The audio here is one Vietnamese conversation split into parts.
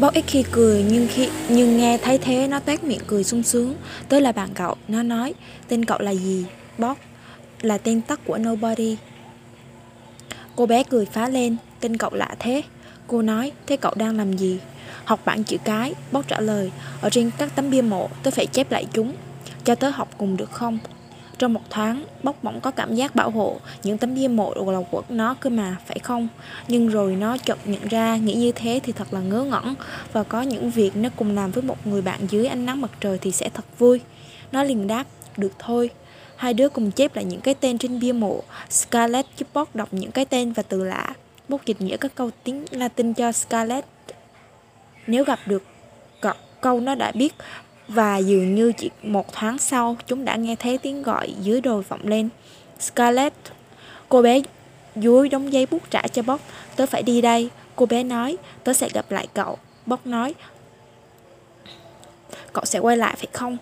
Bóc ít khi cười nhưng khi nhưng nghe thấy thế nó toét miệng cười sung sướng. Tới là bạn cậu, nó nói, tên cậu là gì? Bóc, là tên tắt của Nobody. Cô bé cười phá lên, tên cậu lạ thế. Cô nói, thế cậu đang làm gì? Học bảng chữ cái, Bóc trả lời, ở trên các tấm bia mộ, tôi phải chép lại chúng. Cho tớ học cùng được không? Trong một thoáng, Bóc bỗng có cảm giác bảo hộ những tấm bia mộ là của nó cơ mà, phải không? Nhưng rồi nó chợt nhận ra nghĩ như thế thì thật là ngớ ngẩn và có những việc nó cùng làm với một người bạn dưới ánh nắng mặt trời thì sẽ thật vui. Nó liền đáp, được thôi. Hai đứa cùng chép lại những cái tên trên bia mộ. Scarlett giúp Bóc đọc những cái tên và từ lạ. Bóc dịch nghĩa các câu tiếng Latin cho Scarlett. Nếu gặp được câu nó đã biết và dường như chỉ một tháng sau chúng đã nghe thấy tiếng gọi dưới đồi vọng lên. Scarlett, cô bé dúi đống giấy bút trả cho Bob Tớ phải đi đây. Cô bé nói, tớ sẽ gặp lại cậu. Bob nói, cậu sẽ quay lại phải không?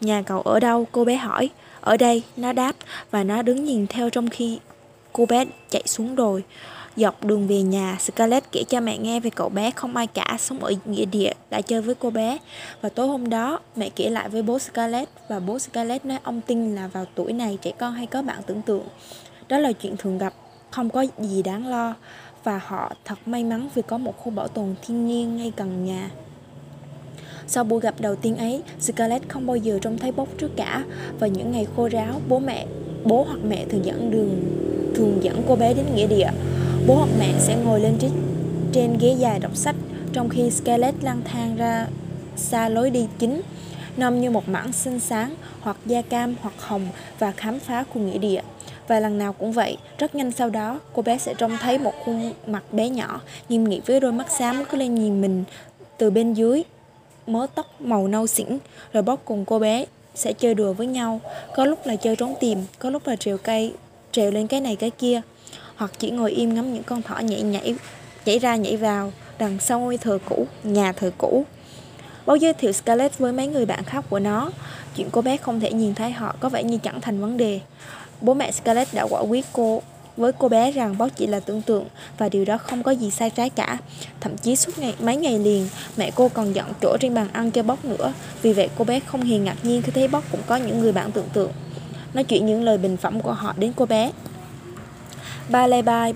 Nhà cậu ở đâu? Cô bé hỏi. Ở đây, nó đáp và nó đứng nhìn theo trong khi cô bé chạy xuống đồi. Dọc đường về nhà, Scarlett kể cho mẹ nghe về cậu bé không ai cả sống ở nghĩa địa đã chơi với cô bé. Và tối hôm đó, mẹ kể lại với bố Scarlett và bố Scarlett nói ông tin là vào tuổi này trẻ con hay có bạn tưởng tượng. Đó là chuyện thường gặp, không có gì đáng lo và họ thật may mắn vì có một khu bảo tồn thiên nhiên ngay gần nhà. Sau buổi gặp đầu tiên ấy, Scarlett không bao giờ trông thấy bốc trước cả và những ngày khô ráo, bố mẹ, bố hoặc mẹ thường dẫn đường thường dẫn cô bé đến nghĩa địa. Bố hoặc mẹ sẽ ngồi lên trên, trên ghế dài đọc sách, trong khi Scarlett lang thang ra xa lối đi chính, nằm như một mảng xinh sáng, hoặc da cam hoặc hồng và khám phá khu nghĩa địa. Và lần nào cũng vậy, rất nhanh sau đó, cô bé sẽ trông thấy một khuôn mặt bé nhỏ, nghiêm nghị với đôi mắt xám cứ lên nhìn mình từ bên dưới mớ tóc màu nâu xỉn, rồi bóc cùng cô bé sẽ chơi đùa với nhau, có lúc là chơi trốn tìm, có lúc là trèo cây, trèo lên cái này cái kia, hoặc chỉ ngồi im ngắm những con thỏ nhảy nhảy, nhảy ra nhảy vào, đằng sau ngôi thờ cũ, nhà thờ cũ. Báo giới thiệu Scarlett với mấy người bạn khác của nó, chuyện cô bé không thể nhìn thấy họ có vẻ như chẳng thành vấn đề. Bố mẹ Scarlett đã quả quyết cô với cô bé rằng bó chỉ là tưởng tượng và điều đó không có gì sai trái cả. Thậm chí suốt ngày mấy ngày liền, mẹ cô còn dọn chỗ trên bàn ăn cho bóc nữa. Vì vậy cô bé không hề ngạc nhiên khi thấy bóc cũng có những người bạn tưởng tượng. Nói chuyện những lời bình phẩm của họ đến cô bé. Ba lê bai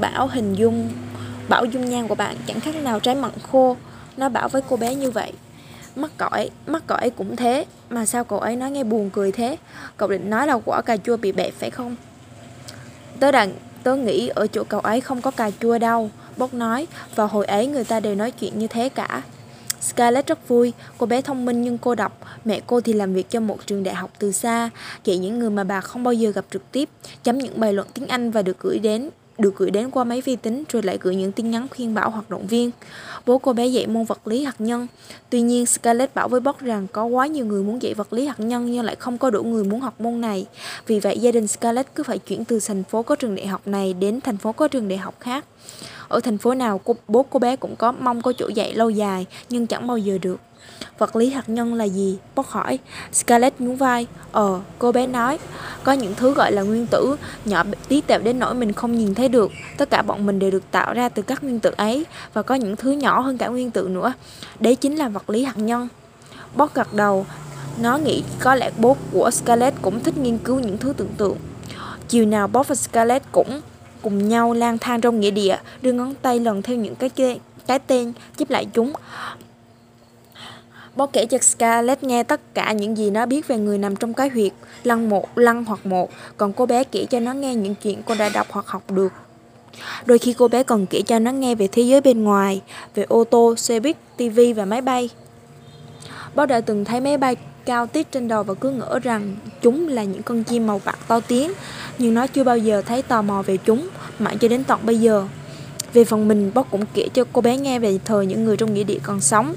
bảo hình dung bảo dung nhan của bạn chẳng khác nào trái mận khô. Nó bảo với cô bé như vậy. Mắt cậu ấy, mắt cậu ấy cũng thế Mà sao cậu ấy nói nghe buồn cười thế Cậu định nói là quả cà chua bị bẹp phải không Tớ đặng tớ nghĩ ở chỗ cậu ấy không có cà chua đâu Bốc nói Và hồi ấy người ta đều nói chuyện như thế cả Scarlett rất vui, cô bé thông minh nhưng cô độc, mẹ cô thì làm việc cho một trường đại học từ xa, dạy những người mà bà không bao giờ gặp trực tiếp, chấm những bài luận tiếng Anh và được gửi đến được gửi đến qua máy vi tính rồi lại gửi những tin nhắn khuyên bảo hoạt động viên. Bố cô bé dạy môn vật lý hạt nhân. Tuy nhiên, Scarlett bảo với Bob rằng có quá nhiều người muốn dạy vật lý hạt nhân nhưng lại không có đủ người muốn học môn này. Vì vậy, gia đình Scarlett cứ phải chuyển từ thành phố có trường đại học này đến thành phố có trường đại học khác. Ở thành phố nào, cô, bố cô bé cũng có mong có chỗ dạy lâu dài nhưng chẳng bao giờ được. Vật lý hạt nhân là gì? Bóc hỏi. Scarlett nhún vai. Ờ, cô bé nói. Có những thứ gọi là nguyên tử, nhỏ tí tẹo đến nỗi mình không nhìn thấy được. Tất cả bọn mình đều được tạo ra từ các nguyên tử ấy. Và có những thứ nhỏ hơn cả nguyên tử nữa. Đấy chính là vật lý hạt nhân. Bóc gật đầu. Nó nghĩ có lẽ bố của Scarlett cũng thích nghiên cứu những thứ tưởng tượng. Chiều nào Bob và Scarlett cũng cùng nhau lang thang trong nghĩa địa, đưa ngón tay lần theo những cái cái tên, chép lại chúng. Bố kể cho Scarlett nghe tất cả những gì nó biết về người nằm trong cái huyệt, lăng một, lăng hoặc một, còn cô bé kể cho nó nghe những chuyện cô đã đọc hoặc học được. Đôi khi cô bé còn kể cho nó nghe về thế giới bên ngoài, về ô tô, xe buýt, tivi và máy bay. Bố đã từng thấy máy bay cao tít trên đầu và cứ ngỡ rằng chúng là những con chim màu bạc to tiếng, nhưng nó chưa bao giờ thấy tò mò về chúng, mãi cho đến tận bây giờ. Về phần mình, Bob cũng kể cho cô bé nghe về thời những người trong nghĩa địa còn sống,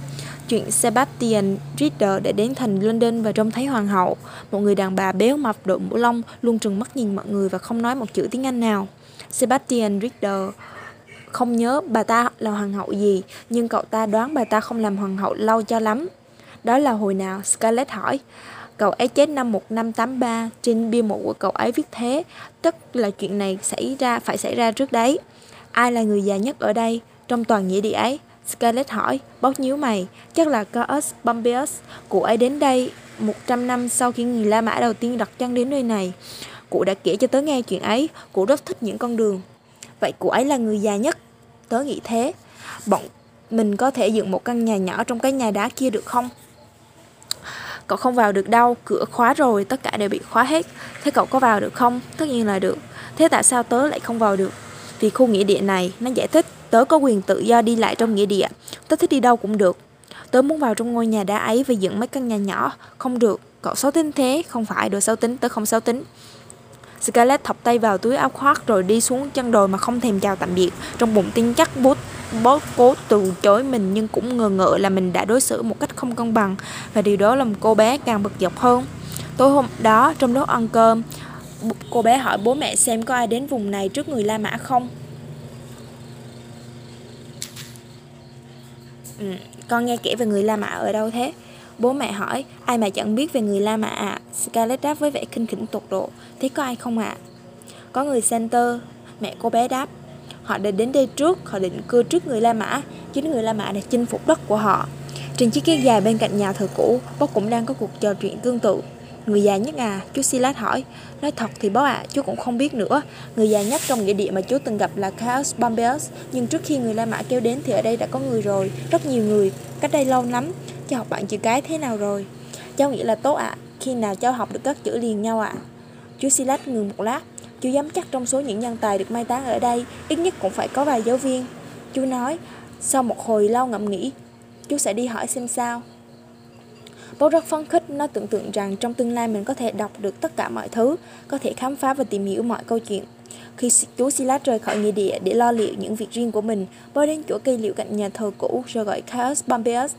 chuyện Sebastian Ritter đã đến thành London và trông thấy hoàng hậu, một người đàn bà béo mập đội mũ lông, luôn trừng mắt nhìn mọi người và không nói một chữ tiếng Anh nào. Sebastian Ritter không nhớ bà ta là hoàng hậu gì, nhưng cậu ta đoán bà ta không làm hoàng hậu lâu cho lắm. Đó là hồi nào? Scarlett hỏi. Cậu ấy chết năm 1583, trên bia mộ của cậu ấy viết thế, tức là chuyện này xảy ra phải xảy ra trước đấy. Ai là người già nhất ở đây, trong toàn nghĩa địa ấy? Scarlett hỏi, bóc nhíu mày, chắc là Caius Pompeius, cụ ấy đến đây 100 năm sau khi người La Mã đầu tiên đặt chân đến nơi này. Cụ đã kể cho tớ nghe chuyện ấy, cụ rất thích những con đường. Vậy cụ ấy là người già nhất. Tớ nghĩ thế. Bọn mình có thể dựng một căn nhà nhỏ trong cái nhà đá kia được không? Cậu không vào được đâu, cửa khóa rồi, tất cả đều bị khóa hết. Thế cậu có vào được không? Tất nhiên là được. Thế tại sao tớ lại không vào được? Vì khu nghĩa địa này, nó giải thích, tớ có quyền tự do đi lại trong nghĩa địa. Tớ thích đi đâu cũng được. Tớ muốn vào trong ngôi nhà đá ấy và dựng mấy căn nhà nhỏ. Không được, cậu xấu tính thế, không phải đồ xấu tính, tớ không xấu tính. Scarlett thọc tay vào túi áo khoác rồi đi xuống chân đồi mà không thèm chào tạm biệt. Trong bụng tin chắc bút bố cố từ chối mình nhưng cũng ngờ ngợ là mình đã đối xử một cách không công bằng và điều đó làm cô bé càng bực dọc hơn. Tối hôm đó trong lúc ăn cơm, cô bé hỏi bố mẹ xem có ai đến vùng này trước người La Mã không. Ừ, con nghe kể về người La Mã ở đâu thế? Bố mẹ hỏi, ai mà chẳng biết về người La Mã ạ? À? Scarlett đáp với vẻ khinh khỉnh tột độ. Thế có ai không ạ? À? Có người Center, mẹ cô bé đáp. Họ đã đến đây trước, họ định cư trước người La Mã. Chính người La Mã đã chinh phục đất của họ. Trên chiếc ghế dài bên cạnh nhà thờ cũ, bố cũng đang có cuộc trò chuyện tương tự. Người già nhất à, chú Silas hỏi. Nói thật thì bố ạ, à, chú cũng không biết nữa. Người già nhất trong nghĩa địa mà chú từng gặp là Chaos Bombeus. Nhưng trước khi người La Mã kêu đến thì ở đây đã có người rồi, rất nhiều người, cách đây lâu lắm. Cháu học bạn chữ cái thế nào rồi? Cháu nghĩ là tốt ạ, à. khi nào cháu học được các chữ liền nhau ạ? À? Chú Silas ngừng một lát, chú dám chắc trong số những nhân tài được mai táng ở đây, ít nhất cũng phải có vài giáo viên. Chú nói, sau một hồi lâu ngẫm nghĩ, chú sẽ đi hỏi xem sao. Tôi rất phấn khích, nó tưởng tượng rằng trong tương lai mình có thể đọc được tất cả mọi thứ, có thể khám phá và tìm hiểu mọi câu chuyện. Khi chú Silas rời khỏi nghĩa địa để lo liệu những việc riêng của mình, bơi đến chỗ cây liệu cạnh nhà thờ cũ rồi gọi Chaos Pompeius.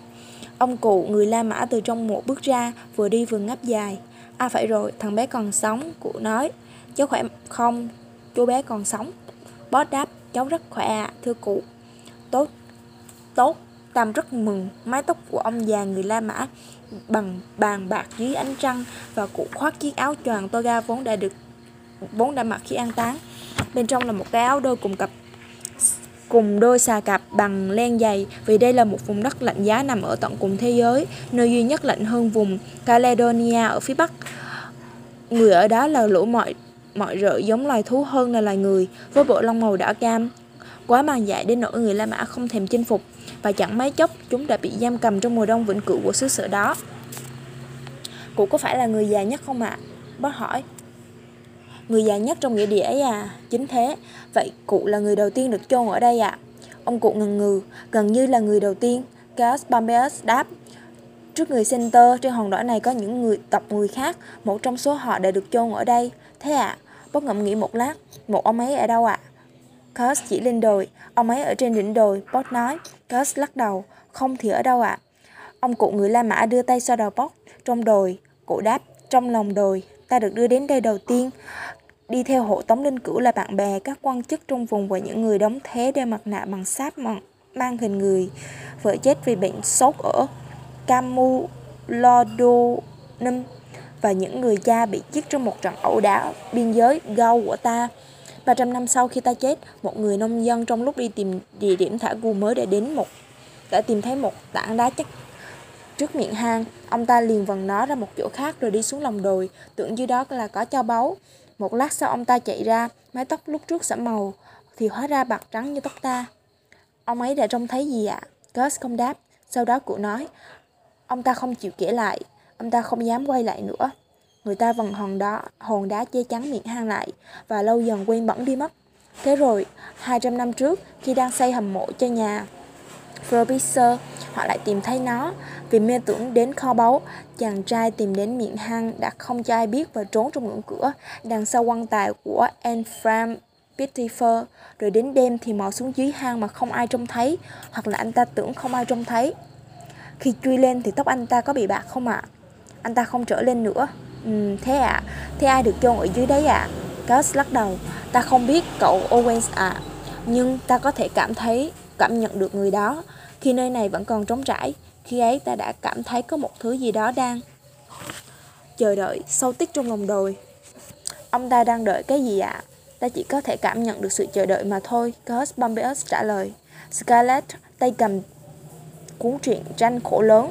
Ông cụ, người La Mã từ trong mộ bước ra, vừa đi vừa ngáp dài. À phải rồi, thằng bé còn sống, cụ nói. Cháu khỏe không? Chú bé còn sống. Boss đáp, cháu rất khỏe ạ, thưa cụ. Tốt, tốt, Tam rất mừng, mái tóc của ông già người La Mã bằng bàn bạc dưới ánh trăng và cụ khoác chiếc áo choàng toga vốn đã được vốn đã mặc khi an táng. Bên trong là một cái áo đôi cùng cặp cùng đôi xà cạp bằng len dày vì đây là một vùng đất lạnh giá nằm ở tận cùng thế giới, nơi duy nhất lạnh hơn vùng Caledonia ở phía bắc. Người ở đó là lũ mọi mọi rợ giống loài thú hơn là loài người, với bộ lông màu đỏ cam. Quá màng dại đến nỗi người La Mã không thèm chinh phục, và chẳng mấy chốc chúng đã bị giam cầm trong mùa đông vĩnh cửu của xứ sở đó. Cụ có phải là người già nhất không ạ? À? Bác hỏi. Người già nhất trong nghĩa địa ấy à? Chính thế. Vậy cụ là người đầu tiên được chôn ở đây ạ? À? Ông cụ ngần ngừ, gần như là người đầu tiên. Gas Pompeius đáp. Trước người center trên hòn đảo này có những người tộc người khác, một trong số họ đã được chôn ở đây. Thế ạ? À? Bác ngẫm nghĩ một lát, một ông ấy ở đâu ạ? À? Kurt chỉ lên đồi, ông ấy ở trên đỉnh đồi, bot nói. Kurt lắc đầu, không thì ở đâu ạ? À? Ông cụ người La Mã đưa tay xoa đầu bóc, trong đồi, cụ đáp, trong lòng đồi, ta được đưa đến đây đầu tiên. Đi theo hộ tống linh cửu là bạn bè, các quan chức trong vùng và những người đóng thế đeo mặt nạ bằng sáp mang, mang hình người. Vợ chết vì bệnh sốt ở Camulodunum và những người cha bị giết trong một trận ẩu đả biên giới Gau của ta. 300 năm sau khi ta chết, một người nông dân trong lúc đi tìm địa điểm thả gu mới để đến một đã tìm thấy một tảng đá chắc trước miệng hang. Ông ta liền vần nó ra một chỗ khác rồi đi xuống lòng đồi, tưởng dưới đó là có cho báu. Một lát sau ông ta chạy ra, mái tóc lúc trước sẫm màu, thì hóa ra bạc trắng như tóc ta. Ông ấy đã trông thấy gì ạ? À? Gus không đáp. Sau đó cụ nói, ông ta không chịu kể lại, ông ta không dám quay lại nữa. Người ta vần hòn đó, hòn đá che chắn miệng hang lại và lâu dần quên bẩn đi mất. Thế rồi, 200 năm trước, khi đang xây hầm mộ cho nhà Frobisher, họ lại tìm thấy nó. Vì mê tưởng đến kho báu, chàng trai tìm đến miệng hang đã không cho ai biết và trốn trong ngưỡng cửa đằng sau quan tài của Enfram Pettifer. Rồi đến đêm thì mò xuống dưới hang mà không ai trông thấy, hoặc là anh ta tưởng không ai trông thấy. Khi truy lên thì tóc anh ta có bị bạc không ạ? À? Anh ta không trở lên nữa. Ừ, thế ạ, à? thế ai được chôn ở dưới đấy ạ? À? Gus lắc đầu, ta không biết cậu Owens ạ, à. nhưng ta có thể cảm thấy, cảm nhận được người đó. Khi nơi này vẫn còn trống trải, khi ấy ta đã cảm thấy có một thứ gì đó đang chờ đợi sâu tích trong lòng đồi. Ông ta đang đợi cái gì ạ? À? Ta chỉ có thể cảm nhận được sự chờ đợi mà thôi, Gus Bombeus trả lời. Scarlett tay cầm cuốn truyện tranh khổ lớn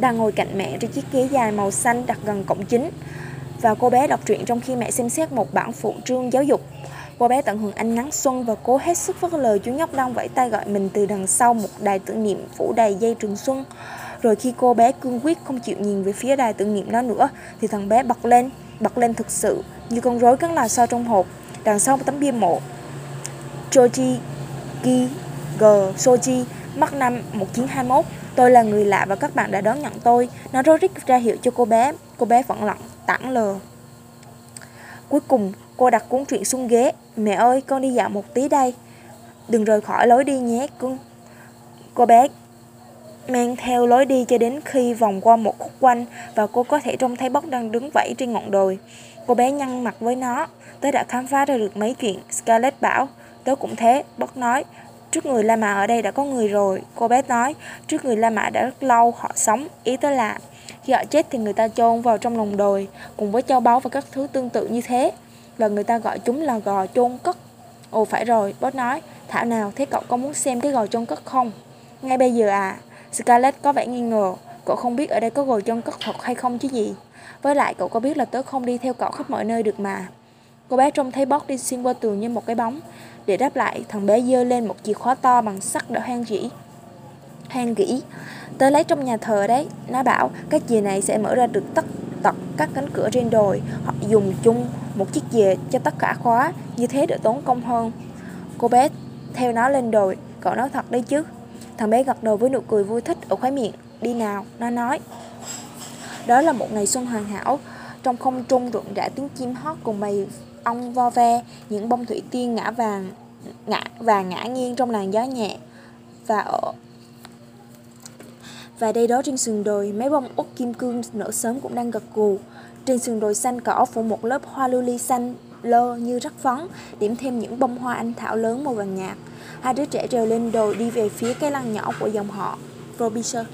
đang ngồi cạnh mẹ trên chiếc ghế dài màu xanh đặt gần cổng chính. Và cô bé đọc truyện trong khi mẹ xem xét một bản phụ trương giáo dục. Cô bé tận hưởng ánh nắng xuân và cố hết sức vất lờ chú nhóc đang vẫy tay gọi mình từ đằng sau một đài tưởng niệm phủ đầy dây trường xuân. Rồi khi cô bé cương quyết không chịu nhìn về phía đài tưởng niệm đó nữa, thì thằng bé bật lên bật lên thực sự, như con rối cắn là sao trong hộp. Đằng sau một tấm bia mộ. Choji Gi G Soji mất năm 1921 tôi là người lạ và các bạn đã đón nhận tôi nó rối rít ra hiệu cho cô bé cô bé vẫn lặng tảng lờ cuối cùng cô đặt cuốn truyện xuống ghế mẹ ơi con đi dạo một tí đây đừng rời khỏi lối đi nhé cưng cô bé mang theo lối đi cho đến khi vòng qua một khúc quanh và cô có thể trông thấy bóc đang đứng vẫy trên ngọn đồi. Cô bé nhăn mặt với nó. Tớ đã khám phá ra được mấy chuyện, Scarlett bảo. Tớ cũng thế, Bóc nói. Trước người La Mã ở đây đã có người rồi. Cô bé nói, trước người La Mã đã rất lâu họ sống. Ý tới là, khi họ chết thì người ta chôn vào trong lòng đồi, cùng với châu báu và các thứ tương tự như thế. Và người ta gọi chúng là gò chôn cất. Ồ phải rồi, Bóc nói. Thảo nào, thế cậu có muốn xem cái gò chôn cất không? Ngay bây giờ à, Scarlett có vẻ nghi ngờ, cậu không biết ở đây có gò chôn cất thật hay không chứ gì. Với lại cậu có biết là tớ không đi theo cậu khắp mọi nơi được mà. Cô bé trông thấy bót đi xuyên qua tường như một cái bóng. Để đáp lại, thằng bé giơ lên một chìa khóa to bằng sắt đã hoang dĩ, hoang gỉ. Tớ lấy trong nhà thờ đấy. Nó bảo cái chìa này sẽ mở ra được tất tật các cánh cửa trên đồi. Họ dùng chung một chiếc chìa cho tất cả khóa. Như thế đỡ tốn công hơn. Cô bé theo nó lên đồi. Cậu nói thật đấy chứ. Thằng bé gật đầu với nụ cười vui thích ở khóe miệng. Đi nào, nó nói. Đó là một ngày xuân hoàn hảo. Trong không trung rộn rã tiếng chim hót cùng bầy ong vo ve, những bông thủy tiên ngã vàng ngã và ngã nghiêng trong làn gió nhẹ. Và ở và đây đó trên sườn đồi, mấy bông út kim cương nở sớm cũng đang gật gù. Trên sườn đồi xanh cỏ phủ một lớp hoa lily xanh lơ như rắc phấn, điểm thêm những bông hoa anh thảo lớn màu vàng nhạt. Hai đứa trẻ trèo lên đồi đi về phía cái lăng nhỏ của dòng họ. Frobisher